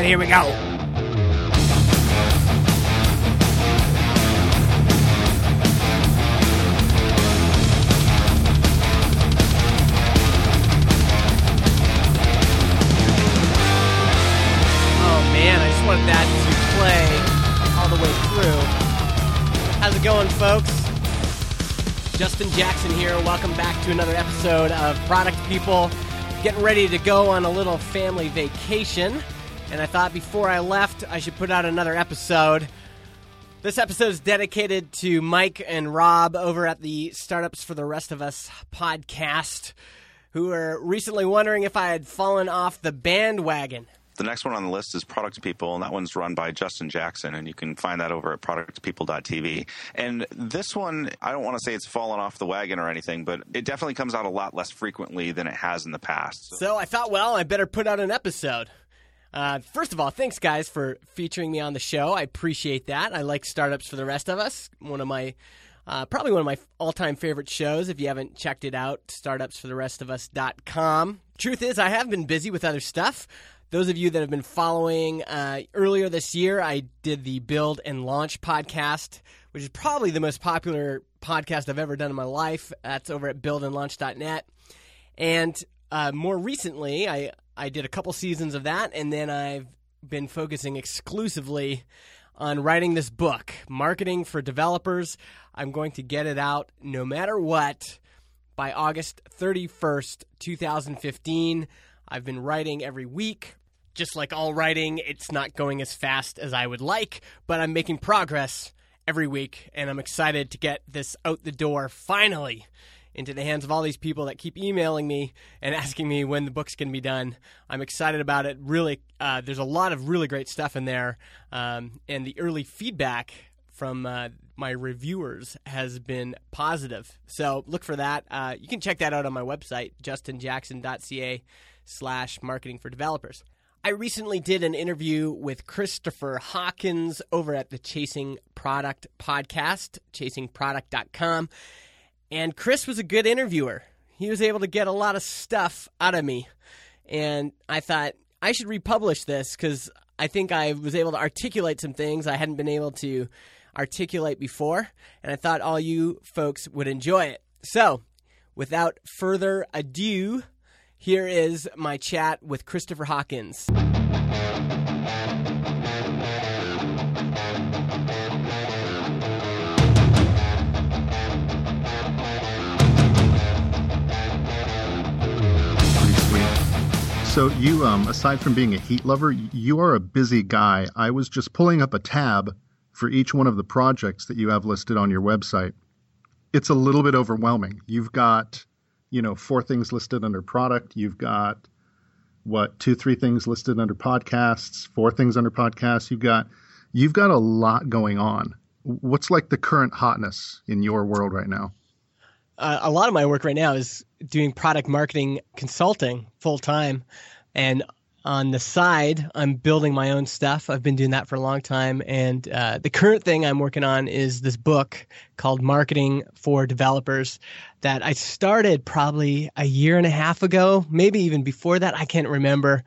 right, here we go. Oh man, I just wanted that to play all the way through. How's it going, folks? Justin Jackson here. Welcome back to another episode of Product People. Getting ready to go on a little family vacation. And I thought before I left, I should put out another episode. This episode is dedicated to Mike and Rob over at the Startups for the Rest of Us podcast, who were recently wondering if I had fallen off the bandwagon. The next one on the list is Product People, and that one's run by Justin Jackson, and you can find that over at productpeople.tv. And this one, I don't want to say it's fallen off the wagon or anything, but it definitely comes out a lot less frequently than it has in the past. So I thought, well, I better put out an episode. Uh, first of all, thanks guys for featuring me on the show. I appreciate that. I like startups for the rest of us. One of my uh, probably one of my all-time favorite shows. If you haven't checked it out, startupsfortherestofus.com. Truth is, I have been busy with other stuff. Those of you that have been following, uh, earlier this year, I did the Build and Launch podcast, which is probably the most popular podcast I've ever done in my life. That's over at buildandlaunch.net. And uh, more recently, I, I did a couple seasons of that, and then I've been focusing exclusively on writing this book, Marketing for Developers. I'm going to get it out no matter what by August 31st, 2015. I've been writing every week. Just like all writing, it's not going as fast as I would like, but I'm making progress every week, and I'm excited to get this out the door finally into the hands of all these people that keep emailing me and asking me when the book's going to be done. I'm excited about it. Really, uh, there's a lot of really great stuff in there, um, and the early feedback from uh, my reviewers has been positive. So look for that. Uh, you can check that out on my website, justinjackson.ca slash marketing for developers. I recently did an interview with Christopher Hawkins over at the Chasing Product podcast, chasingproduct.com. And Chris was a good interviewer. He was able to get a lot of stuff out of me. And I thought I should republish this because I think I was able to articulate some things I hadn't been able to articulate before. And I thought all you folks would enjoy it. So, without further ado, here is my chat with Christopher Hawkins. So you, um, aside from being a heat lover, you are a busy guy. I was just pulling up a tab for each one of the projects that you have listed on your website. It's a little bit overwhelming. You've got, you know, four things listed under product. You've got what two, three things listed under podcasts, four things under podcasts. You've got, you've got a lot going on. What's like the current hotness in your world right now? uh, a lot of my work right now is doing product marketing consulting full time, and on the side, I'm building my own stuff. I've been doing that for a long time, and uh, the current thing I'm working on is this book called Marketing for Developers that I started probably a year and a half ago, maybe even before that. I can't remember.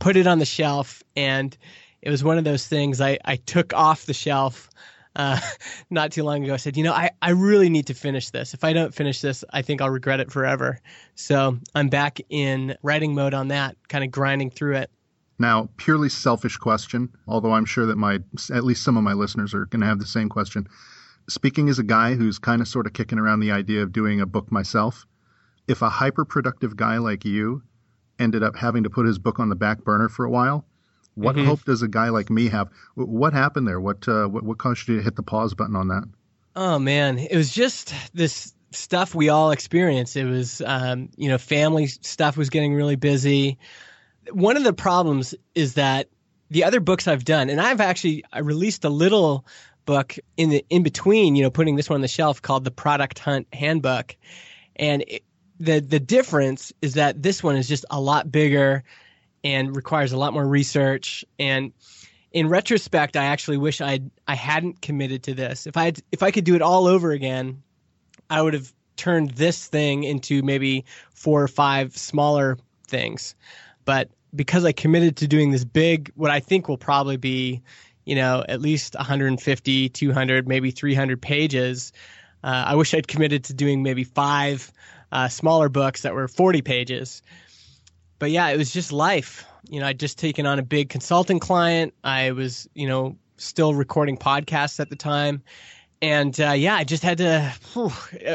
Put it on the shelf, and it was one of those things I, I took off the shelf uh, not too long ago. I said, you know, I, I really need to finish this. If I don't finish this, I think I'll regret it forever. So I'm back in writing mode on that, kind of grinding through it. Now, purely selfish question, although I'm sure that my at least some of my listeners are going to have the same question. Speaking as a guy who's kind of sort of kicking around the idea of doing a book myself, if a hyper productive guy like you ended up having to put his book on the back burner for a while, what Mhm. hope does a guy like me have? What happened there? What, uh, what what caused you to hit the pause button on that? Oh man, it was just this stuff we all experienced. It was, um, you know, family stuff was getting really busy. One of the problems is that the other books I've done, and I've actually I released a little book in the in between, you know, putting this one on the shelf called the Product Hunt Handbook, and it, the the difference is that this one is just a lot bigger and requires a lot more research and in retrospect, I actually wish I I hadn't committed to this. If I had, if I could do it all over again, I would have turned this thing into maybe four or five smaller things. But because I committed to doing this big, what I think will probably be, you know, at least 150, 200, maybe 300 pages. Uh, I wish I'd committed to doing maybe five uh, smaller books that were 40 pages. But yeah, it was just life. You know, I'd just taken on a big consulting client. I was, you know, still recording podcasts at the time. And uh, yeah, I just had to, whew,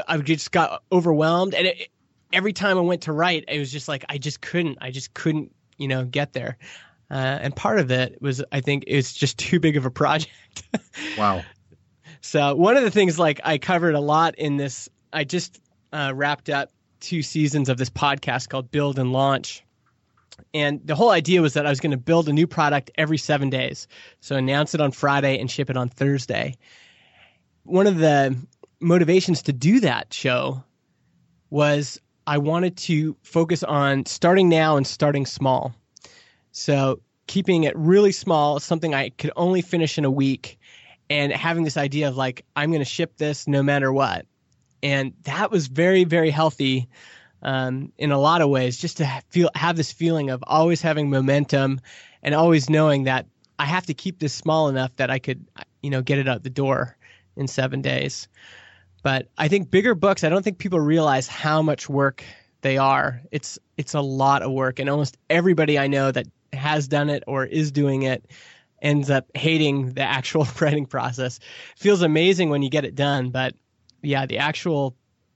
I just got overwhelmed. And it, every time I went to write, it was just like, I just couldn't, I just couldn't, you know, get there. Uh, and part of it was, I think, it's just too big of a project. wow. So one of the things like I covered a lot in this, I just uh, wrapped up two seasons of this podcast called Build and Launch. And the whole idea was that I was going to build a new product every seven days. So announce it on Friday and ship it on Thursday. One of the motivations to do that show was I wanted to focus on starting now and starting small. So keeping it really small, something I could only finish in a week, and having this idea of like, I'm going to ship this no matter what. And that was very, very healthy um, in a lot of ways, just to feel have this feeling of always having momentum and always knowing that I have to keep this small enough that I could, you know, get it out the door in seven days. But I think bigger books, I don't think people realize how much work they are. It's it's a lot of work, and almost everybody I know that has done it or is doing it ends up hating the actual writing process. Feels amazing when you get it done, but yeah, the actual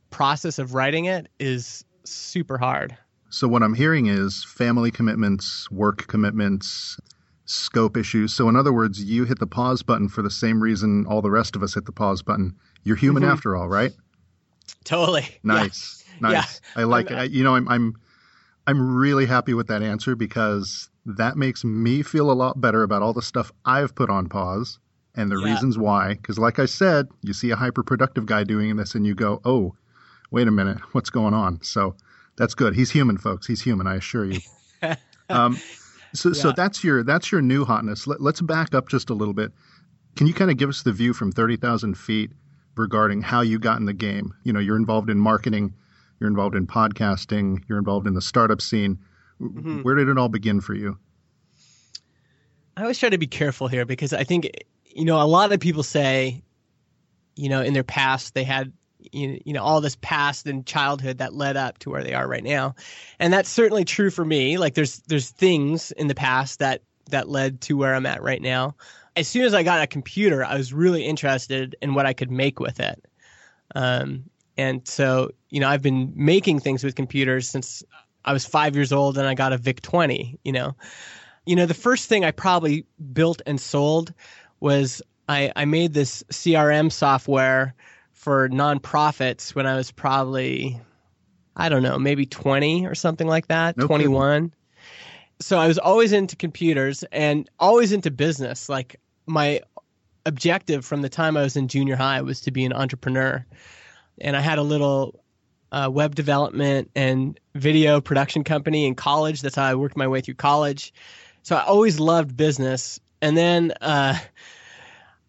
process of writing it is super hard. So what I'm hearing is family commitments, work commitments, scope issues. So in other words, you hit the pause button for the same reason all the rest of us hit the pause button. You're human mm-hmm. after all, right? Totally. Nice. Yeah. Nice. Yeah. I like I'm, it. I, you know, I'm I'm I'm really happy with that answer because that makes me feel a lot better about all the stuff I've put on pause and the yeah. reasons why. Because, like I said, you see a hyper productive guy doing this and you go, oh, wait a minute, what's going on? So that's good. He's human, folks. He's human, I assure you. um, so, yeah. so that's your that's your new hotness. Let, let's back up just a little bit. Can you kind of give us the view from thirty thousand feet regarding how you got in the game? You know, you're involved in marketing, you're involved in podcasting, you're involved in the startup scene. Mm-hmm. Where did it all begin for you? I always try to be careful here because I think, you know, a lot of people say, you know, in their past they had, you know, all this past and childhood that led up to where they are right now, and that's certainly true for me. Like, there's there's things in the past that that led to where I'm at right now. As soon as I got a computer, I was really interested in what I could make with it. Um, and so, you know, I've been making things with computers since I was five years old and I got a VIC 20, you know. You know, the first thing I probably built and sold was I, I made this CRM software for nonprofits when I was probably, I don't know, maybe 20 or something like that, 21. So I was always into computers and always into business. Like my objective from the time I was in junior high was to be an entrepreneur. And I had a little uh, web development and video production company in college. That's how I worked my way through college. So I always loved business. And then uh,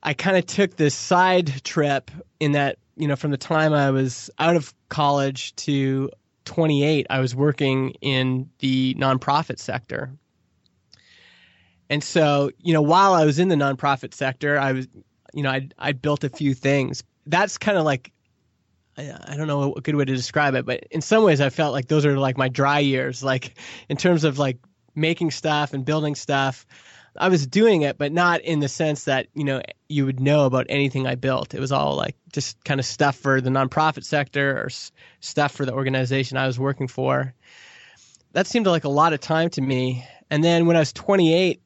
I kind of took this side trip in that, you know, from the time I was out of college to 28, I was working in the nonprofit sector. And so, you know, while I was in the nonprofit sector, I was, you know, I I built a few things. That's kind of like I don't know a good way to describe it, but in some ways I felt like those are like my dry years, like in terms of like making stuff and building stuff. I was doing it, but not in the sense that, you know, you would know about anything I built. It was all like just kind of stuff for the nonprofit sector or s- stuff for the organization I was working for. That seemed like a lot of time to me. And then when I was 28,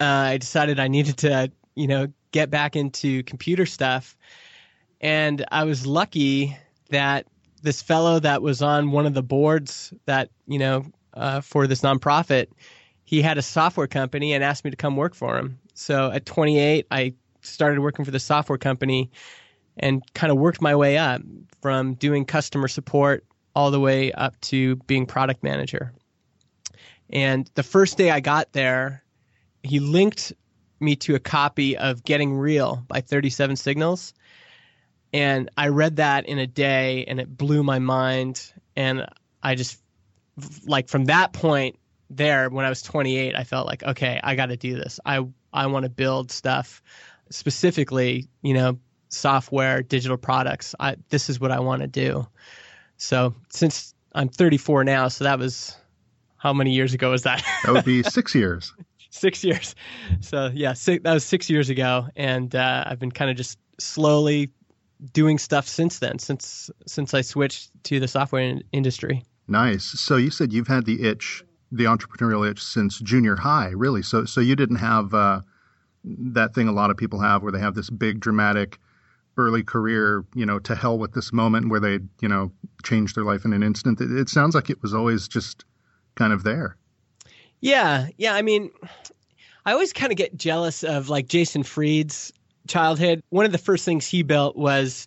uh, I decided I needed to, you know, get back into computer stuff and I was lucky that this fellow that was on one of the boards that, you know, uh, for this nonprofit, he had a software company and asked me to come work for him. So at 28, I started working for the software company and kind of worked my way up from doing customer support all the way up to being product manager. And the first day I got there, he linked me to a copy of Getting Real by 37 Signals. And I read that in a day and it blew my mind. And I just, like, from that point, there when I was 28, I felt like, okay, I got to do this. I I want to build stuff specifically, you know, software, digital products. I this is what I want to do. So since I'm 34 now, so that was how many years ago was that? that would be six years. six years. So yeah, six, that was six years ago, and uh, I've been kind of just slowly doing stuff since then, since since I switched to the software in- industry. Nice. So you said you've had the itch, the entrepreneurial itch, since junior high, really. So so you didn't have uh, that thing a lot of people have, where they have this big dramatic early career, you know, to hell with this moment where they, you know, change their life in an instant. It, it sounds like it was always just kind of there. Yeah, yeah. I mean, I always kind of get jealous of like Jason Fried's childhood. One of the first things he built was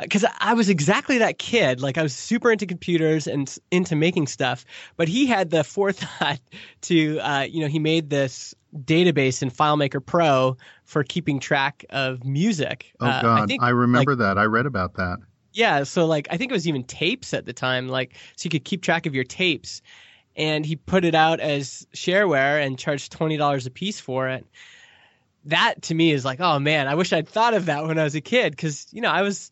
because I was exactly that kid. Like I was super into computers and into making stuff, but he had the forethought to, uh, you know, he made this database in FileMaker Pro for keeping track of music. Oh uh, God, I, think, I remember like, that. I read about that. Yeah, so like I think it was even tapes at the time, like so you could keep track of your tapes. And he put it out as shareware and charged twenty dollars a piece for it. That to me is like, oh man, I wish I'd thought of that when I was a kid because you know I was,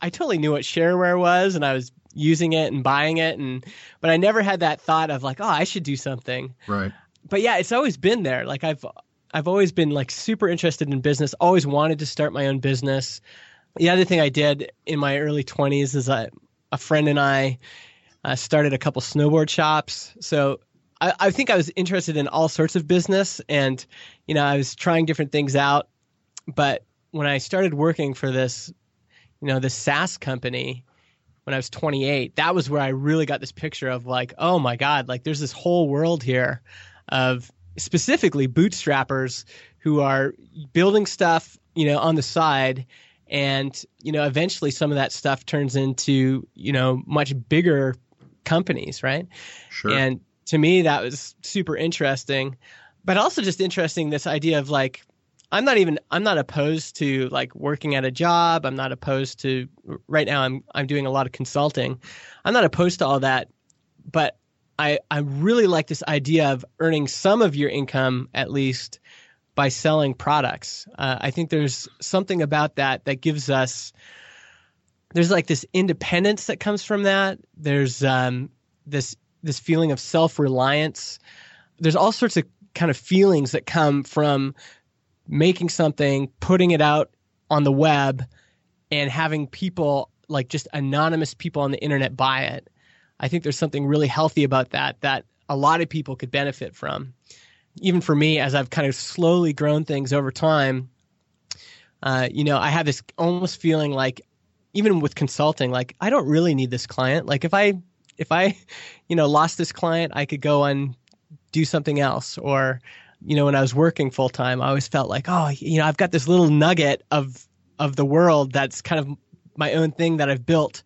I totally knew what shareware was and I was using it and buying it and but I never had that thought of like, oh, I should do something. Right but yeah, it's always been there. Like I've I've always been like super interested in business. Always wanted to start my own business. The other thing I did in my early 20s is I, a friend and I uh, started a couple snowboard shops. So I, I think I was interested in all sorts of business, and you know I was trying different things out. But when I started working for this, you know, the SaaS company, when I was 28, that was where I really got this picture of like, oh my God, like there's this whole world here of specifically bootstrappers who are building stuff, you know, on the side. And you know eventually some of that stuff turns into you know much bigger companies right? Sure. And to me that was super interesting. But also just interesting this idea of like i'm not even i'm not opposed to like working at a job i'm not opposed to right now i'm i'm doing a lot of consulting i'm not opposed to all that but I, I really like this idea of earning some of your income at least by selling products. Uh, I think there's something about that that gives us there's like this independence that comes from that. There's um, this this feeling of self reliance. There's all sorts of kind of feelings that come from making something, putting it out on the web, and having people like just anonymous people on the internet buy it. I think there's something really healthy about that that a lot of people could benefit from. Even for me, as I've kind of slowly grown things over time, uh, you know, I have this almost feeling like, even with consulting, like I don't really need this client. Like if I, if I, you know, lost this client, I could go and do something else. Or, you know, when I was working full time, I always felt like, oh, you know, I've got this little nugget of of the world that's kind of my own thing that I've built,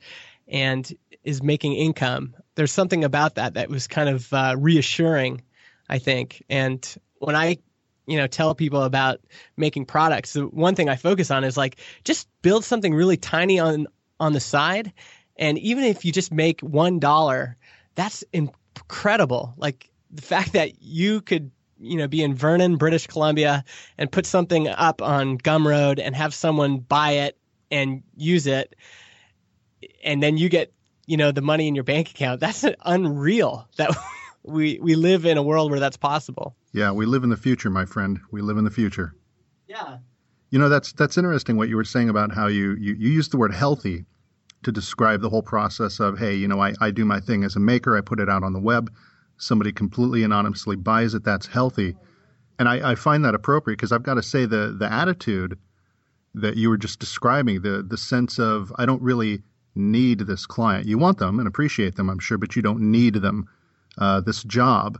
and is making income. There's something about that that was kind of uh, reassuring, I think. And when I, you know, tell people about making products, the one thing I focus on is like just build something really tiny on on the side, and even if you just make one dollar, that's incredible. Like the fact that you could you know, be in Vernon, British Columbia, and put something up on Gumroad and have someone buy it and use it, and then you get you know the money in your bank account. That's unreal that we we live in a world where that's possible. Yeah we live in the future my friend. We live in the future. Yeah. You know that's that's interesting what you were saying about how you you, you used the word healthy to describe the whole process of hey you know I, I do my thing as a maker. I put it out on the web somebody completely anonymously buys it that's healthy and i, I find that appropriate because i've got to say the the attitude that you were just describing the the sense of i don't really need this client. You want them and appreciate them, I'm sure, but you don't need them. Uh, this job,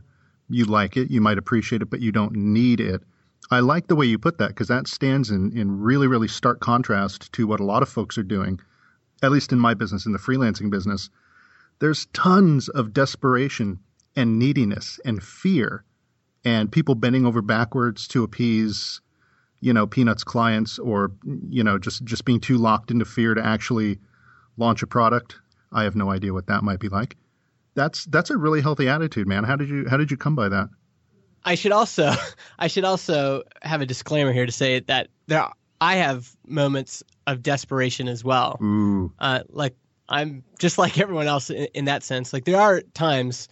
you like it, you might appreciate it, but you don't need it. I like the way you put that because that stands in, in really, really stark contrast to what a lot of folks are doing, at least in my business, in the freelancing business. There's tons of desperation and neediness and fear and people bending over backwards to appease, you know, Peanuts clients or, you know, just, just being too locked into fear to actually launch a product. I have no idea what that might be like. That's that's a really healthy attitude, man. How did you how did you come by that? I should also I should also have a disclaimer here to say that there are, I have moments of desperation as well. Ooh. Uh, like I'm just like everyone else in, in, that sense. Like there are times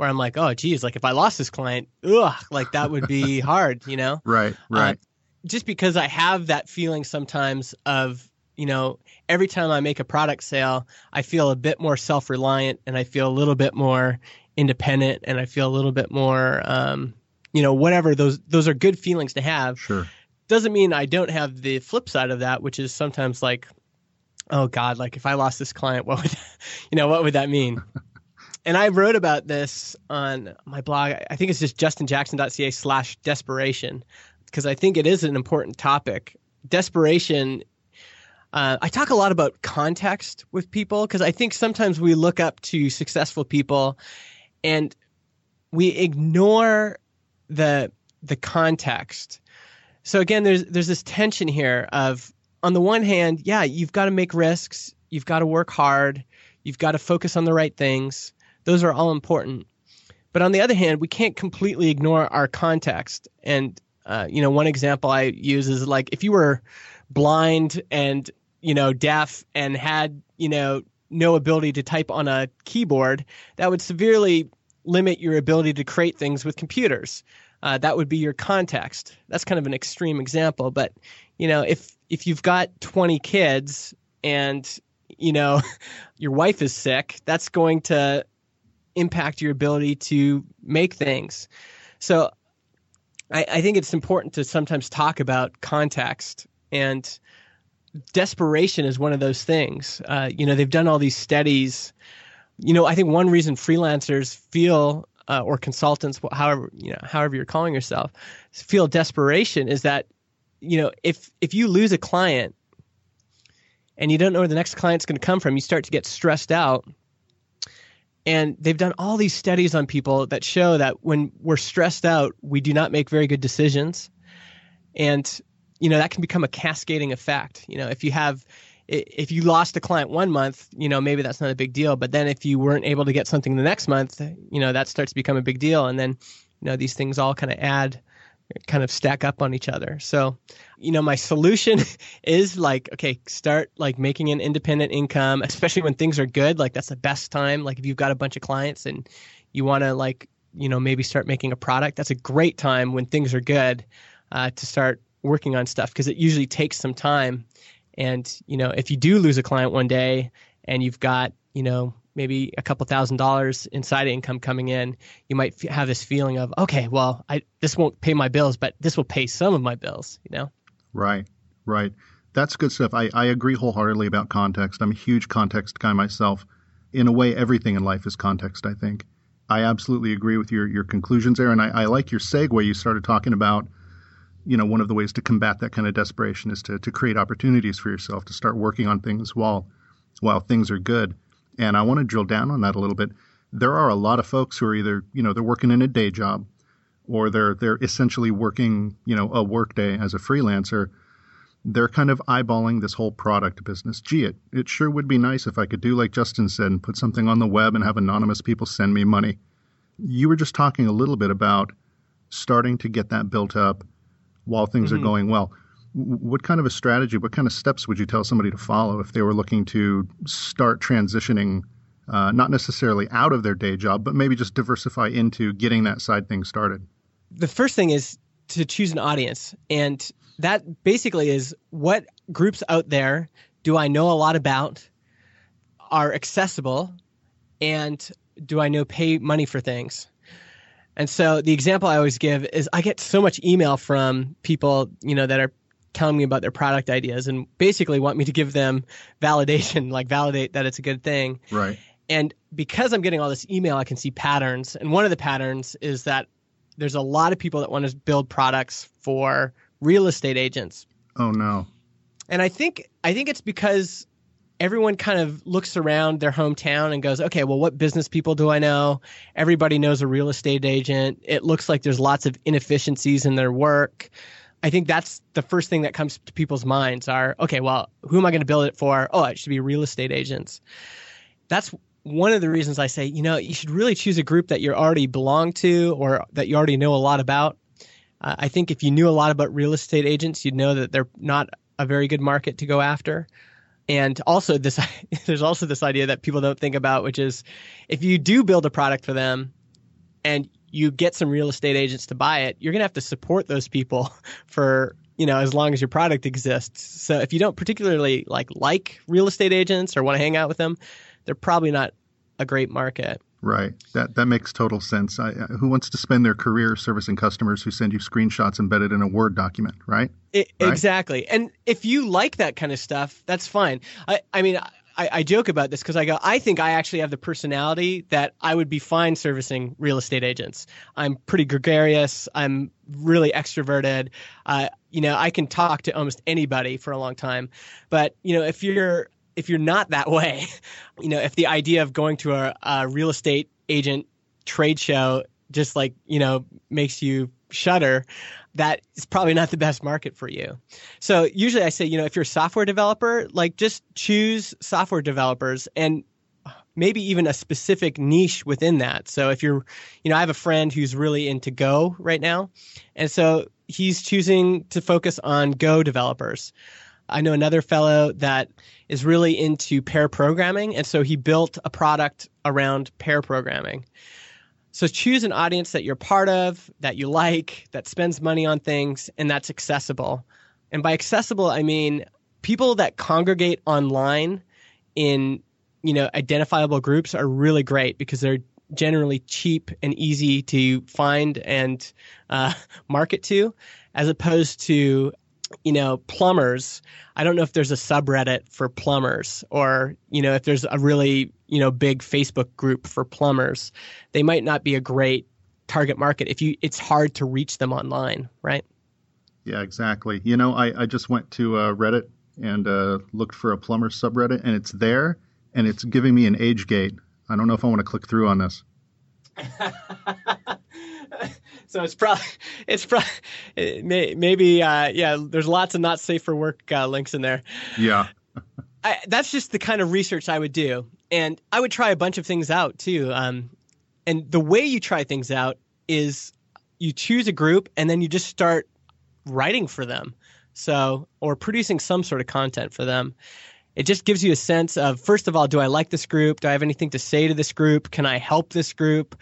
where I'm like, oh, geez, like if I lost this client, ugh, like that would be hard, you know? Right, right. Uh, just because I have that feeling sometimes of, you know, every time I make a product sale, I feel a bit more self reliant and I feel a little bit more independent and I feel a little bit more, um, you know, whatever. Those those are good feelings to have. Sure. Doesn't mean I don't have the flip side of that, which is sometimes like, oh God, like if I lost this client, what would, you know, what would that mean? and I wrote about this on my blog. I think it's just justinjackson.ca slash desperation because I think it is an important topic. Desperation. Uh, I talk a lot about context with people because I think sometimes we look up to successful people and we ignore the the context. So again, there's there's this tension here of on the one hand, yeah, you've got to make risks, you've got to work hard, you've got to focus on the right things. Those are all important. But on the other hand, we can't completely ignore our context. And uh, you know, one example I use is like if you were blind and you know deaf and had you know no ability to type on a keyboard, that would severely limit your ability to create things with computers. Uh, that would be your context. That's kind of an extreme example, but you know, if if you've got 20 kids and you know your wife is sick, that's going to impact your ability to make things. So I, I think it's important to sometimes talk about context and desperation is one of those things. Uh, you know, they've done all these studies. You know, I think one reason freelancers feel uh, or consultants, however you know, however you're calling yourself, feel desperation is that you know if if you lose a client and you don't know where the next client's going to come from, you start to get stressed out. And they've done all these studies on people that show that when we're stressed out, we do not make very good decisions. And, you know, that can become a cascading effect. You know, if you have if you lost a client one month, you know, maybe that's not a big deal. But then if you weren't able to get something the next month, you know, that starts to become a big deal. And then, you know, these things all kind of add, kind of stack up on each other. So, you know, my solution is like, okay, start like making an independent income, especially when things are good. Like that's the best time. Like if you've got a bunch of clients and you want to like, you know, maybe start making a product, that's a great time when things are good uh, to start working on stuff because it usually takes some time and you know, if you do lose a client one day and you've got you know maybe a couple thousand dollars in side income coming in, you might f- have this feeling of okay, well, I this won't pay my bills, but this will pay some of my bills. You know. Right. Right. That's good stuff. I, I agree wholeheartedly about context. I'm a huge context guy myself. In a way, everything in life is context, I think. I absolutely agree with your, your conclusions there. And I, I like your segue. You started talking about you know, one of the ways to combat that kind of desperation is to, to create opportunities for yourself to start working on things while while things are good. And I want to drill down on that a little bit. There are a lot of folks who are either, you know, they're working in a day job or they're they're essentially working, you know, a workday as a freelancer. They're kind of eyeballing this whole product business. Gee, it, it sure would be nice if I could do like Justin said and put something on the web and have anonymous people send me money. You were just talking a little bit about starting to get that built up while things mm-hmm. are going well. What kind of a strategy, what kind of steps would you tell somebody to follow if they were looking to start transitioning, uh, not necessarily out of their day job, but maybe just diversify into getting that side thing started? The first thing is to choose an audience. And that basically is what groups out there do I know a lot about, are accessible, and do I know pay money for things? And so the example I always give is I get so much email from people, you know, that are telling me about their product ideas and basically want me to give them validation, like validate that it's a good thing. Right. And because I'm getting all this email, I can see patterns. And one of the patterns is that there's a lot of people that want to build products for real estate agents. Oh no. And I think I think it's because everyone kind of looks around their hometown and goes, okay, well, what business people do I know? Everybody knows a real estate agent. It looks like there's lots of inefficiencies in their work. I think that's the first thing that comes to people's minds are, okay, well, who am I going to build it for? Oh, it should be real estate agents. That's one of the reasons I say, you know, you should really choose a group that you already belong to or that you already know a lot about. Uh, I think if you knew a lot about real estate agents, you'd know that they're not a very good market to go after. And also this there's also this idea that people don't think about which is if you do build a product for them and you get some real estate agents to buy it, you're going to have to support those people for you know as long as your product exists. So if you don't particularly like like real estate agents or want to hang out with them, they're probably not a great market. Right. That that makes total sense. I, uh, who wants to spend their career servicing customers who send you screenshots embedded in a Word document, right? It, right? Exactly. And if you like that kind of stuff, that's fine. I, I mean, I, I joke about this because I go, I think I actually have the personality that I would be fine servicing real estate agents. I'm pretty gregarious. I'm really extroverted. Uh, you know, I can talk to almost anybody for a long time. But you know, if you're if you're not that way, you know, if the idea of going to a, a real estate agent trade show just like you know makes you shudder, that is probably not the best market for you. So usually I say, you know, if you're a software developer, like just choose software developers and maybe even a specific niche within that. So if you're, you know, I have a friend who's really into Go right now, and so he's choosing to focus on Go developers. I know another fellow that is really into pair programming, and so he built a product around pair programming. So choose an audience that you're part of, that you like, that spends money on things, and that's accessible. And by accessible, I mean people that congregate online in you know identifiable groups are really great because they're generally cheap and easy to find and uh, market to, as opposed to you know, plumbers. I don't know if there's a subreddit for plumbers or, you know, if there's a really, you know, big Facebook group for plumbers. They might not be a great target market if you it's hard to reach them online, right? Yeah, exactly. You know, I, I just went to uh, Reddit and uh, looked for a plumber subreddit, and it's there, and it's giving me an age gate. I don't know if I want to click through on this. so it's probably it's probably maybe uh, yeah. There's lots of not safe for work uh, links in there. Yeah. I, that's just the kind of research I would do, and I would try a bunch of things out too. Um, and the way you try things out is you choose a group and then you just start writing for them. So, or producing some sort of content for them. It just gives you a sense of, first of all, do I like this group? Do I have anything to say to this group? Can I help this group?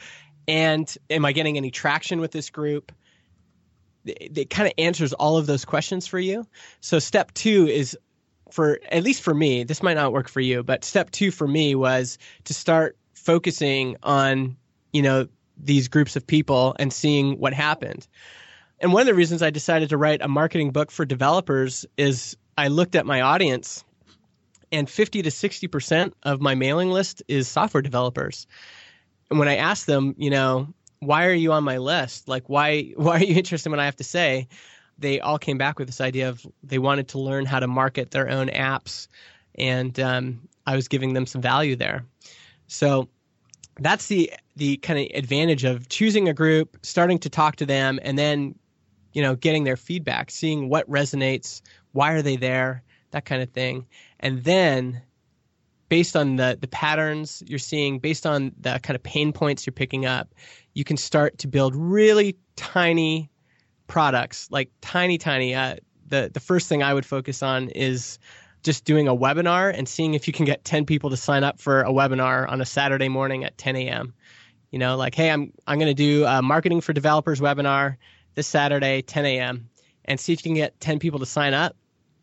And am I getting any traction with this group? It, kind of answers all of those questions for you. So step two is for at least for me, this might not work for you, but step two for me was to start focusing on, you know, these groups of people and seeing what happened. And one of the reasons I decided to write a marketing book for developers is I looked at my audience and 50 to 60% of my mailing list is software developers and when I asked them, you know, why are you on my list? Like, why why are you interested in what I have to say? They all came back with this idea of they wanted to learn how to market their own apps, and um, I was giving them some value there. So that's the the kind of advantage of choosing a group, starting to talk to them, and then you know getting their feedback, seeing what resonates, why are they there, that kind of thing, and then based on the the patterns you're seeing, based on the kind of pain points you're picking up, you can start to build really tiny products, like tiny, tiny. Uh, the the first thing I would focus on is just doing a webinar and seeing if you can get 10 people to sign up for a webinar on a Saturday morning at 10 a.m. You know, like, hey, I'm I'm going to do a marketing for developers webinar this Saturday, 10 a.m. and see if you can get 10 people to sign up.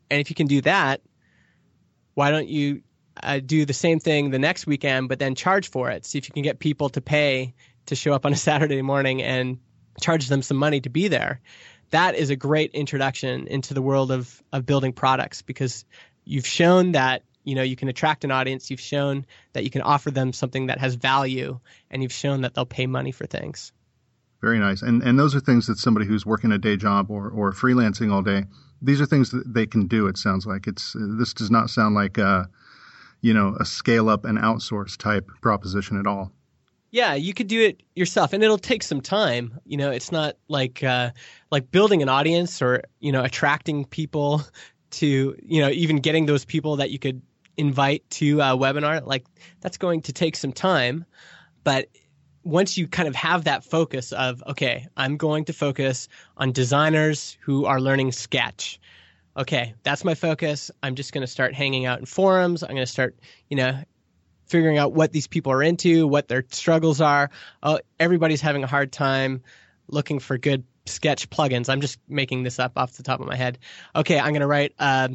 And if you can do that, why don't you uh, do the same thing the next weekend, but then charge for it. See if you can get people to pay to show up on a Saturday morning and charge them some money to be there. That is a great introduction into the world of, of building products because you've shown that you know you can attract an audience you've shown that you can offer them something that has value and you've shown that they'll pay money for things very nice and and those are things that somebody who's working a day job or or freelancing all day these are things that they can do it sounds like it's this does not sound like uh you know, a scale up and outsource type proposition at all. Yeah, you could do it yourself, and it'll take some time. You know, it's not like uh, like building an audience or you know attracting people to you know even getting those people that you could invite to a webinar, like that's going to take some time. But once you kind of have that focus of, okay, I'm going to focus on designers who are learning Sketch. Okay, that's my focus. I'm just going to start hanging out in forums. I'm going to start, you know, figuring out what these people are into, what their struggles are. Oh, everybody's having a hard time looking for good sketch plugins. I'm just making this up off the top of my head. Okay, I'm going to write, uh,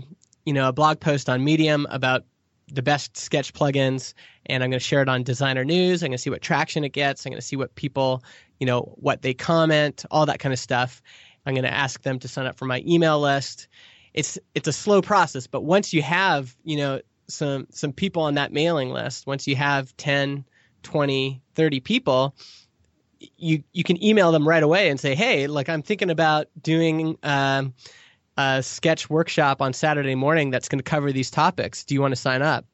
you know, a blog post on Medium about the best sketch plugins, and I'm going to share it on Designer News. I'm going to see what traction it gets. I'm going to see what people, you know, what they comment, all that kind of stuff. I'm going to ask them to sign up for my email list. It's it's a slow process, but once you have, you know, some some people on that mailing list, once you have 10, 20, 30 people, you you can email them right away and say, "Hey, like I'm thinking about doing um, a sketch workshop on Saturday morning that's going to cover these topics. Do you want to sign up?"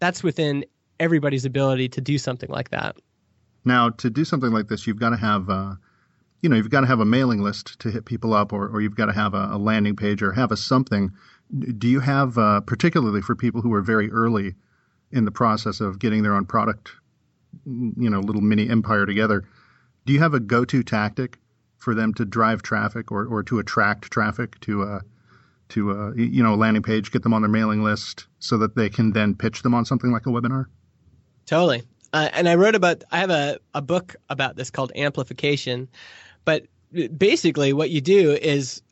That's within everybody's ability to do something like that. Now, to do something like this, you've got to have, uh, you know, you've got to have a mailing list to hit people up, or, or you've got to have a, a landing page, or have a something. Do you have, uh, particularly for people who are very early in the process of getting their own product, you know, little mini empire together? Do you have a go-to tactic for them to drive traffic or, or to attract traffic to a uh, to a uh, you know a landing page, get them on their mailing list, so that they can then pitch them on something like a webinar? Totally. Uh, and I wrote about I have a, a book about this called Amplification, but basically what you do is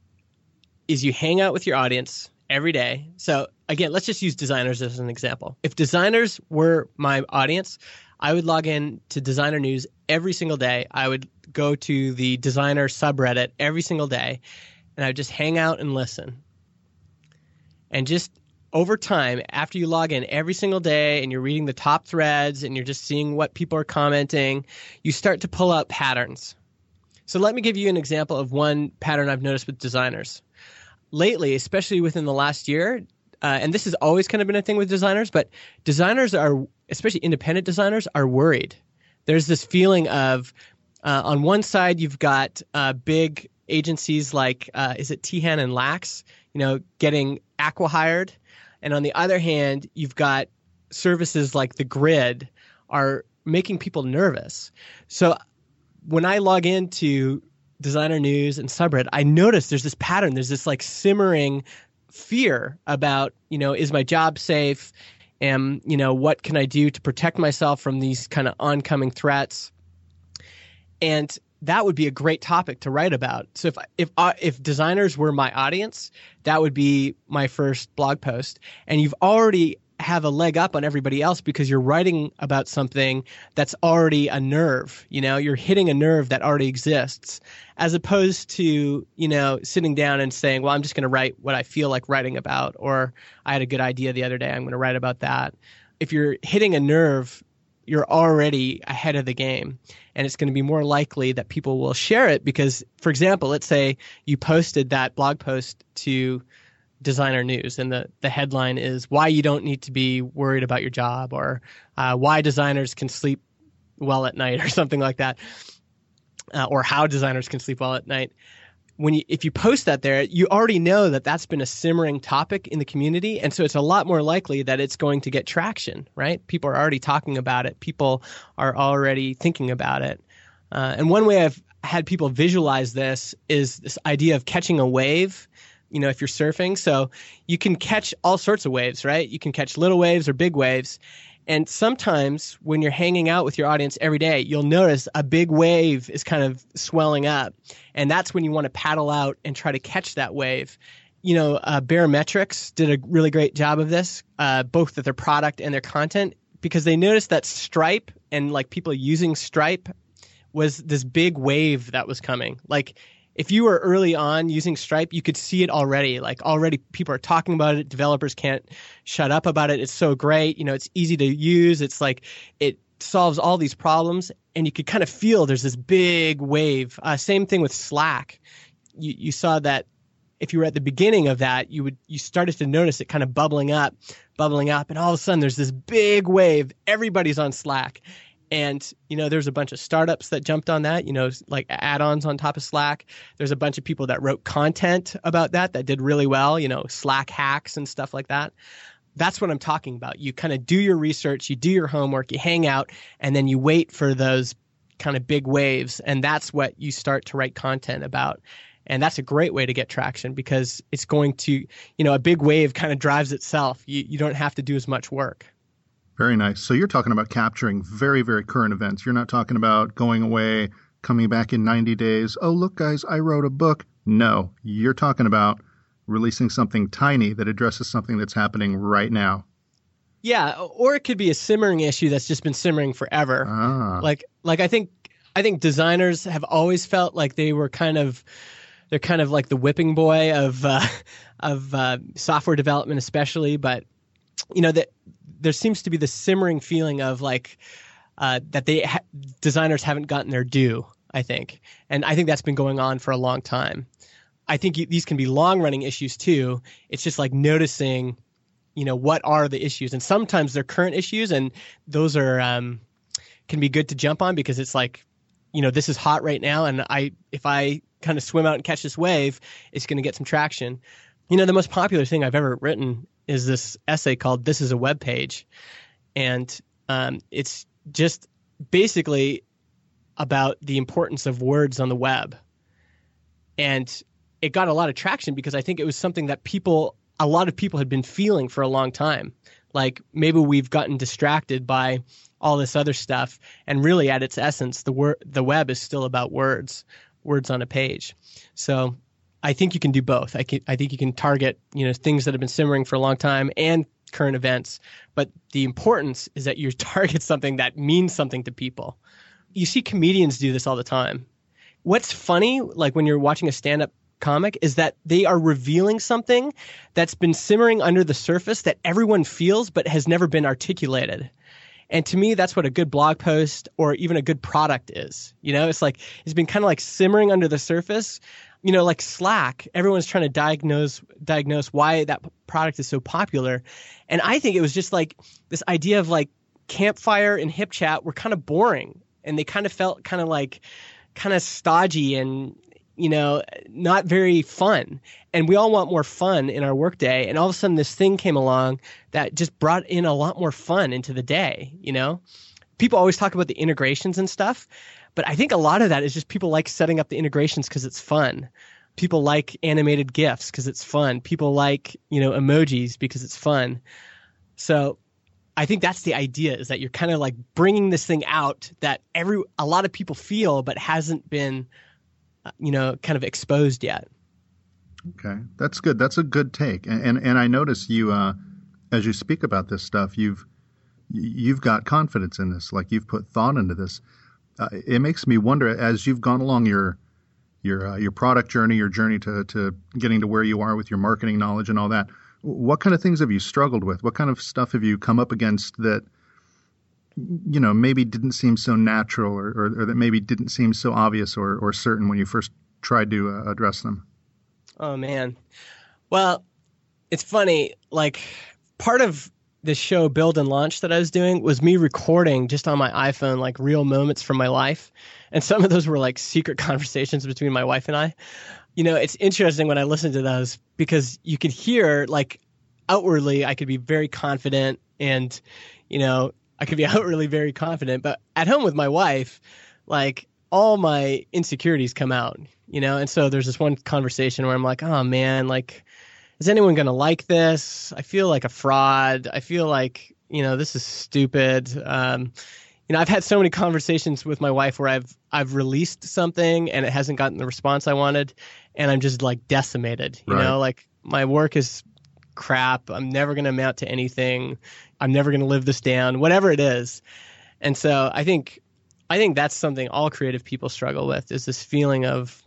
is you hang out with your audience every day. So again, let's just use designers as an example. If designers were my audience, I would log in to Designer News every single day. I would go to the designer subreddit every single day, and I would just hang out and listen. And just over time, after you log in every single day and you're reading the top threads and you're just seeing what people are commenting, you start to pull out patterns. So let me give you an example of one pattern I've noticed with designers. Lately, especially within the last year, uh, and this has always kind of been a thing with designers, but designers are, especially independent designers, are worried. There's this feeling of, uh, on one side, you've got uh, big agencies like, uh, is it Teehan and Lax, you know, getting acqui-hired, and on the other hand, you've got services like the Grid are making people nervous. So when I log into designer news and subreddit, I notice there's this pattern. There's this like simmering fear about, you know, is my job safe? And, you know, what can I do to protect myself from these kind of oncoming threats? And that would be a great topic to write about. So if if uh, if designers were my audience, that would be my first blog post. And you've already have a leg up on everybody else because you're writing about something that's already a nerve. You know, you're hitting a nerve that already exists, as opposed to you know sitting down and saying, "Well, I'm just going to write what I feel like writing about," or "I had a good idea the other day, I'm going to write about that." If you're hitting a nerve, you're already ahead of the game, and it's going to be more likely that people will share it because, for example, let's say you posted that blog post to designer news and the, the headline is why you don't need to be worried about your job or uh, why designers can sleep well at night or something like that uh, or how designers can sleep well at night. When you if you post that there you already know that that's been a simmering topic in the community and so it's a lot more likely that it's going to get traction right? People are already talking about it. People are already thinking about it. Uh, and one way i've had people visualize this is this idea of catching a wave you know, if you're surfing. So you can catch all sorts of waves, right? You can catch little waves or big waves. And sometimes when you're hanging out with your audience every day, you'll notice a big wave is kind of swelling up. And that's when you want to paddle out and try to catch that wave. You know, uh, Baremetrics did a really great job of this, uh, both with their product and their content, because they noticed that Stripe and like people using Stripe was this big wave that was coming. Like if you were early on using Stripe, you could see it already. Like already people are talking about it. Developers can't shut up about it. It's so great. You know, it's easy to use. It's like it solves all these problems and you could kind of feel there's this big wave. Uh, same thing with Slack. You, you saw that if you were at the beginning of that, you would you started to notice it kind of bubbling up, bubbling up, and all of a sudden there's this big wave. Everybody's on Slack, and, you know, there's a bunch of startups that jumped on that, you know, like add ons on top of Slack. There's a bunch of people that wrote content about that that did really well, you know, Slack hacks and stuff like that. that's what I'm talking about. You kind of do your research, you do your homework, you hang out, and then you wait for those kind of big waves. And that's what you start to write content about. And that's a great way to get traction because it's going to, you know, a big wave kind of drives itself. You, you don't have to do as much work. Very nice. So you're talking about capturing very, very current events. You're not talking about going away, coming back in 90 days. Oh, look, guys, I wrote a book. No, you're talking about releasing something tiny that addresses something that's happening right now. Yeah, or it could be a simmering issue that's just been simmering forever. Ah. Like like I think I think designers have always felt like they were kind of they're kind of like the whipping boy of uh, of uh, software development, especially. But you know that there seems to be the simmering feeling of like uh, that they ha- designers haven't gotten their due. I think, and I think that's been going on for a long time. I think these can be long running issues too. It's just like noticing, you know, what are the issues, and sometimes they're current issues, and those are um, can be good to jump on because it's like, you know, this is hot right now, and I if I kind of swim out and catch this wave, it's going to get some traction. You know, the most popular thing I've ever written is this essay called "This Is a Web Page," and um, it's just basically about the importance of words on the web. And it got a lot of traction because I think it was something that people, a lot of people had been feeling for a long time. Like maybe we've gotten distracted by all this other stuff, and really, at its essence, the word, the web is still about words, words on a page. So I think you can do both. I, can, I think you can target you know things that have been simmering for a long time and current events, but the importance is that you target something that means something to people. You see comedians do this all the time. What's funny, like when you're watching a stand-up comic, is that they are revealing something that's been simmering under the surface that everyone feels but has never been articulated. And to me, that's what a good blog post or even a good product is. You know, it's like it's been kind of like simmering under the surface. You know, like Slack, everyone's trying to diagnose diagnose why that product is so popular. And I think it was just like this idea of like campfire and HipChat were kind of boring and they kind of felt kind of like kind of stodgy and you know not very fun and we all want more fun in our workday and all of a sudden this thing came along that just brought in a lot more fun into the day you know people always talk about the integrations and stuff but i think a lot of that is just people like setting up the integrations because it's fun people like animated gifs because it's fun people like you know emojis because it's fun so I think that's the idea is that you're kind of like bringing this thing out that every a lot of people feel but hasn't been uh, you know kind of exposed yet. Okay, that's good. That's a good take. And and, and I notice you uh, as you speak about this stuff, you've you've got confidence in this. Like you've put thought into this. Uh, it makes me wonder as you've gone along your your uh, your product journey, your journey to to getting to where you are with your marketing knowledge and all that. What kind of things have you struggled with? What kind of stuff have you come up against that you know maybe didn't seem so natural, or, or, or that maybe didn't seem so obvious or, or certain when you first tried to uh, address them? Oh man. Well, it's funny. Like part of this show build and launch that I was doing was me recording just on my iPhone like real moments from my life. And some of those were like secret conversations between my wife and I. You know, it's interesting when I listen to those because you can hear like outwardly I could be very confident and you know, I could be outwardly very confident, but at home with my wife, like all my insecurities come out, you know? And so there's this one conversation where I'm like, oh man, like, is anyone going to like this? I feel like a fraud. I feel like, you know, this is stupid. Um, you know, I've had so many conversations with my wife where I've I've released something and it hasn't gotten the response I wanted, and I'm just like decimated. You Right. know, like my work is crap. I'm never going to amount to anything. I'm never going to live this down. Whatever it is, and so I think I think that's something all creative people struggle with is this feeling of,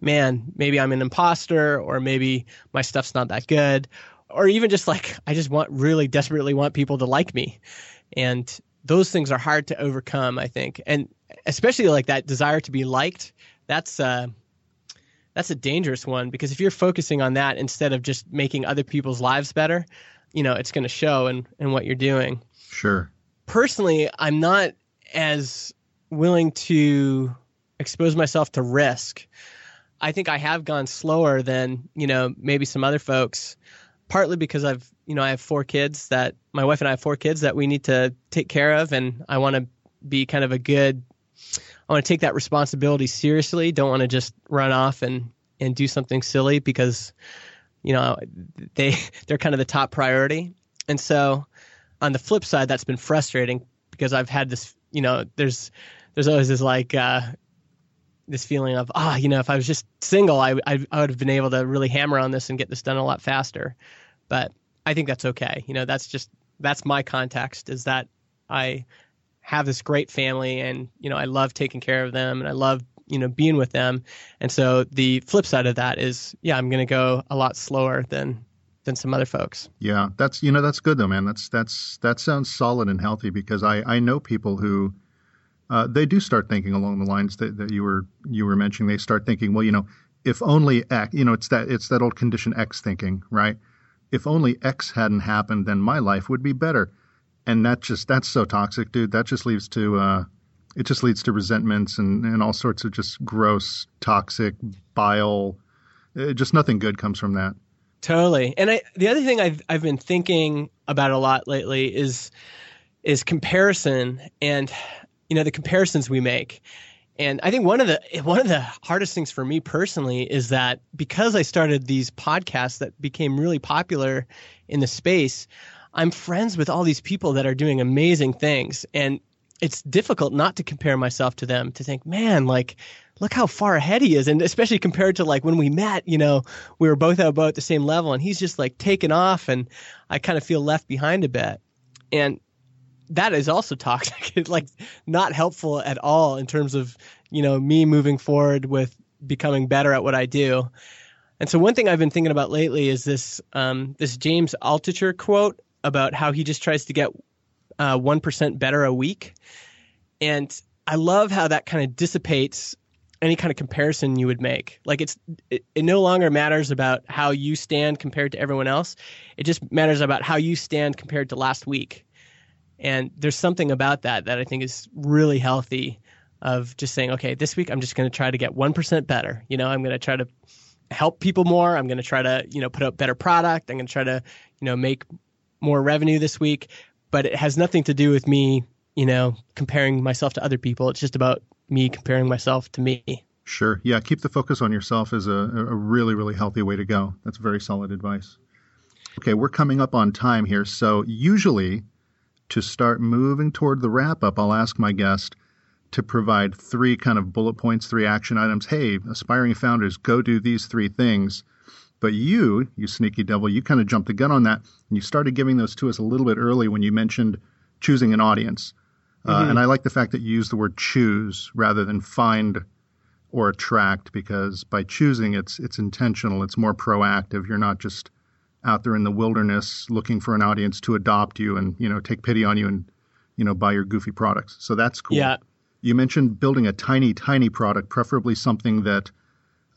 man, maybe I'm an imposter, or maybe my stuff's not that good, or even just like I just want really desperately want people to like me, and those things are hard to overcome. I think, and especially like that desire to be liked. That's uh, that's a dangerous one because if you're focusing on that instead of just making other people's lives better, you know, it's going to show in, in what you're doing Sure. personally, I'm not as willing to expose myself to risk. I think I have gone slower than, you know, maybe some other folks. partly because I've you know I have four kids that my wife and I have four kids that we need to take care of, and I want to be kind of a good. I want to take that responsibility seriously. Don't want to just run off and and do something silly because you know they they're kind of the top priority. And so on the flip side, that's been frustrating because I've had this you know there's there's always this like uh, this feeling of ah, you know, if I was just single, I, I, I would have been able to really hammer on this and get this done a lot faster. But I think that's okay. You know, that's just that's my context is that I have this great family and you know I love taking care of them and I love you know being with them. And so the flip side of that is yeah, I'm going to go a lot slower than than some other folks. Yeah, that's you know that's good though, man. That's that's that sounds solid and healthy because I I know people who uh, they do start thinking along the lines that, that you were you were mentioning. They start thinking, well, you know, if only X, you know, it's that it's that old condition X thinking, right? If only X hadn't happened, then my life would be better. And that just that's so toxic, dude. That just leads to uh, it just leads to resentments and, and all sorts of just gross, toxic bile. It, just nothing good comes from that. Totally. And I, the other thing I've I've been thinking about a lot lately is is comparison and you know the comparisons we make. And i think one of the one of the hardest things for me personally is that because i started these podcasts that became really popular in the space i'm friends with all these people that are doing amazing things. And it's difficult not to compare myself to them to think man like look how far ahead he is. And especially compared to like when we met you know we were both about the same level and he's just like taken off and i kind of feel left behind a bit. And that is also toxic. like not helpful at all in terms of you know me moving forward with becoming better at what I do. And so one thing I've been thinking about lately is this um, this James Altucher quote about how he just tries to get uh, one better a week, and I love how that kind of dissipates any kind of comparison you would make. Like it's it, it, no longer matters about how you stand compared to everyone else. It just matters about how you stand compared to last week. And there's something about that that I think is really healthy of just saying, okay, this week I'm just going to try to get 1% better. You know, I'm going to try to help people more. I'm going to try to, you know, put out better product. I'm going to try to, you know, make more revenue this week. But it has nothing to do with me, you know, comparing myself to other people. It's just about me comparing myself to me. Sure. Yeah. Keep the focus on yourself is a, a really, really healthy way to go. That's very solid advice. Okay. We're coming up on time here. So usually to start moving toward the wrap up, I'll ask my guest to provide three kind of bullet points, three action items. Hey, aspiring founders, go do these three things. But you, you sneaky devil, you kind of jumped the gun on that and you started giving those to us a little bit early when you mentioned choosing an audience. Uh, mm-hmm. Uh, and I like the fact that you use the word choose rather than find or attract because by choosing it's it's intentional, it's more proactive. You're not just out there in the wilderness looking for an audience to adopt you and you know take pity on you and you know buy your goofy products. So that's cool. Yeah. You mentioned building a tiny, tiny product, preferably something that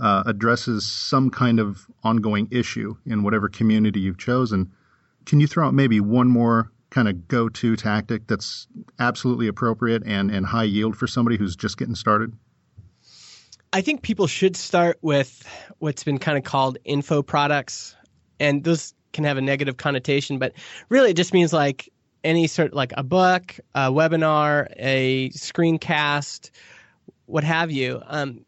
uh, addresses some kind of ongoing issue in whatever community you've chosen. Can you throw out maybe one more kind of go-to tactic that's absolutely appropriate and, and high yield for somebody who's just getting started? I think people should start with what's been kind of called info products and those can have a negative connotation, but really it just means like any sort like a book, a webinar, a screencast, what have you. Um,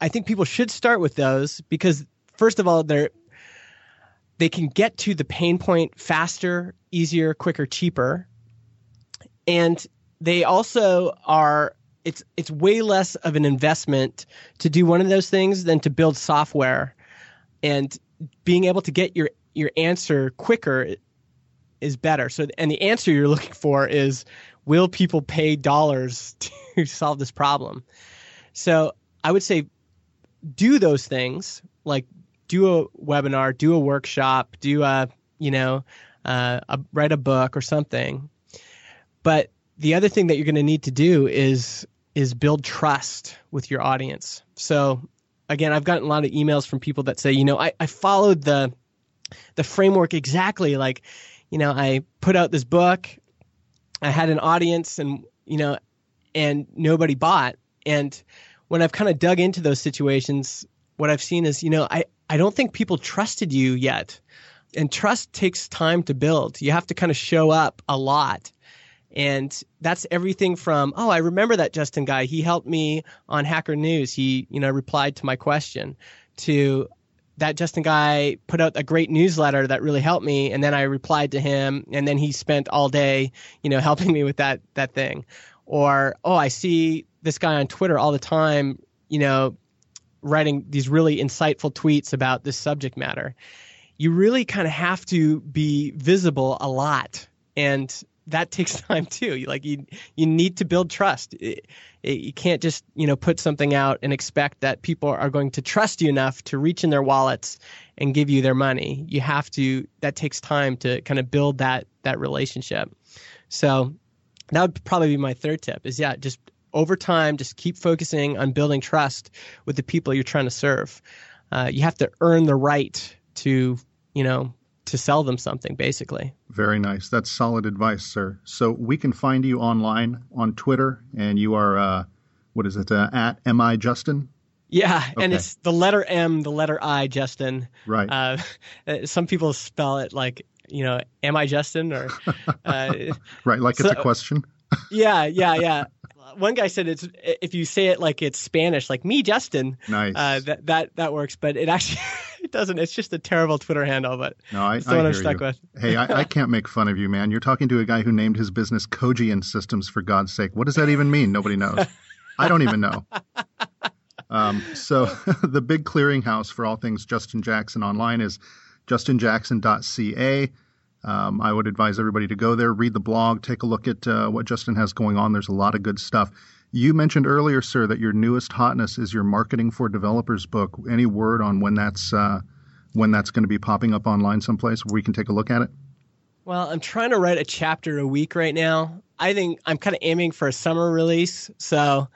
I think people should start with those because first of all, they're they can get to the pain point faster, easier, quicker, cheaper, and they also are it's it's way less of an investment to do one of those things than to build software and being able to get your your answer quicker is better. So, and the answer you're looking for is, will people pay dollars to solve this problem? So, I would say, do those things like do a webinar, do a workshop, do a you know, uh, a, write a book or something. But the other thing that you're going to need to do is is build trust with your audience. So again, I've gotten a lot of emails from people that say, you know, I, I followed the the framework exactly. Like, you know, I put out this book, I had an audience, and you know, and nobody bought. And when I've kind of dug into those situations, what I've seen is, you know, I I don't think people trusted you yet. and trust takes time to build. You have to kind of show up a lot. And that's everything from, oh, I remember that Justin guy. He helped me on Hacker News. He, you know, replied to my question to that Justin guy put out a great newsletter that really helped me. And then I replied to him and then he spent all day, you know, helping me with that, that thing. Or, oh, I see this guy on Twitter all the time, you know, writing these really insightful tweets about this subject matter. You really kind of have to be visible a lot. And that takes time too. Like you, you need to build trust. It, it, you can't just you know put something out and expect that people are going to trust you enough to reach in their wallets and give you their money. You have to. That takes time to kind of build that that relationship. So that would probably be my third tip. Is yeah, just over time, just keep focusing on building trust with the people you're trying to serve. Uh, you have to earn the right to you know to sell them something, basically. Very nice. That's solid advice, sir. So we can find you online on Twitter, and you are, uh, what is it, uh, at mi Justin? Yeah, okay. and it's the letter M, the letter I, Justin. Right. Uh, some people spell it like, you know, am I Justin? Or uh, right, like so, it's a question. yeah, yeah, yeah. One guy said it's if you say it like it's Spanish, like me, Justin. Nice. Uh, that that that works, but it actually it doesn't. It's just a terrible Twitter handle, but no, I, it's the I one I'm stuck you. with. hey, I, I, can't make fun of you, man. You're talking to a guy who named his business Kojian Systems for God's sake. What does that even mean? Nobody knows. I don't even know. Um, so the big clearinghouse for all things Justin Jackson online is justinjackson.ca. Um, I would advise everybody to go there, read the blog, take a look at uh, what Justin has going on. There's a lot of good stuff. You mentioned earlier, sir, that your newest hotness is your marketing for developers book. Any word on when that's uh, when that's going to be popping up online someplace where we can take a look at it? Well, I'm trying to write a chapter a week right now. I think I'm kind of aiming for a summer release, so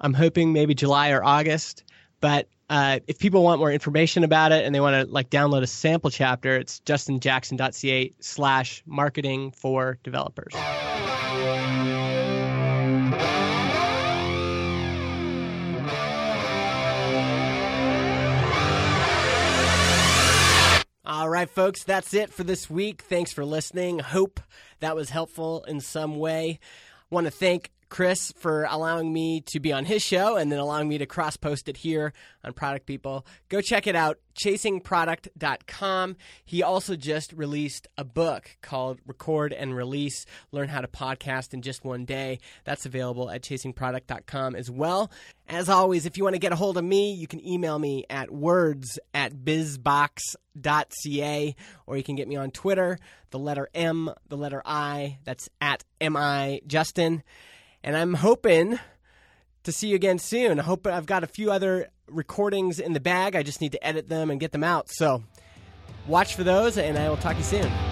I'm hoping maybe July or August. But uh, if people want more information about it and they want to like download a sample chapter, it's justinjackson.ca slash marketing for developers. Right, folks, that's it for this week. Thanks for listening. Hope that was helpful in some way. Want to thank Chris for allowing me to be on his show and then allowing me to cross post it here on Product People. Go check it out, chasingproduct.com. He also just released a book called Record and Release Learn How to Podcast in Just One Day. That's available at chasingproduct.com as well. As always, if you want to get a hold of me, you can email me at words at bizbox.ca or you can get me on Twitter, the letter M, the letter I, that's at MI Justin. And I'm hoping to see you again soon. I hope I've got a few other recordings in the bag. I just need to edit them and get them out. So watch for those, and I will talk to you soon.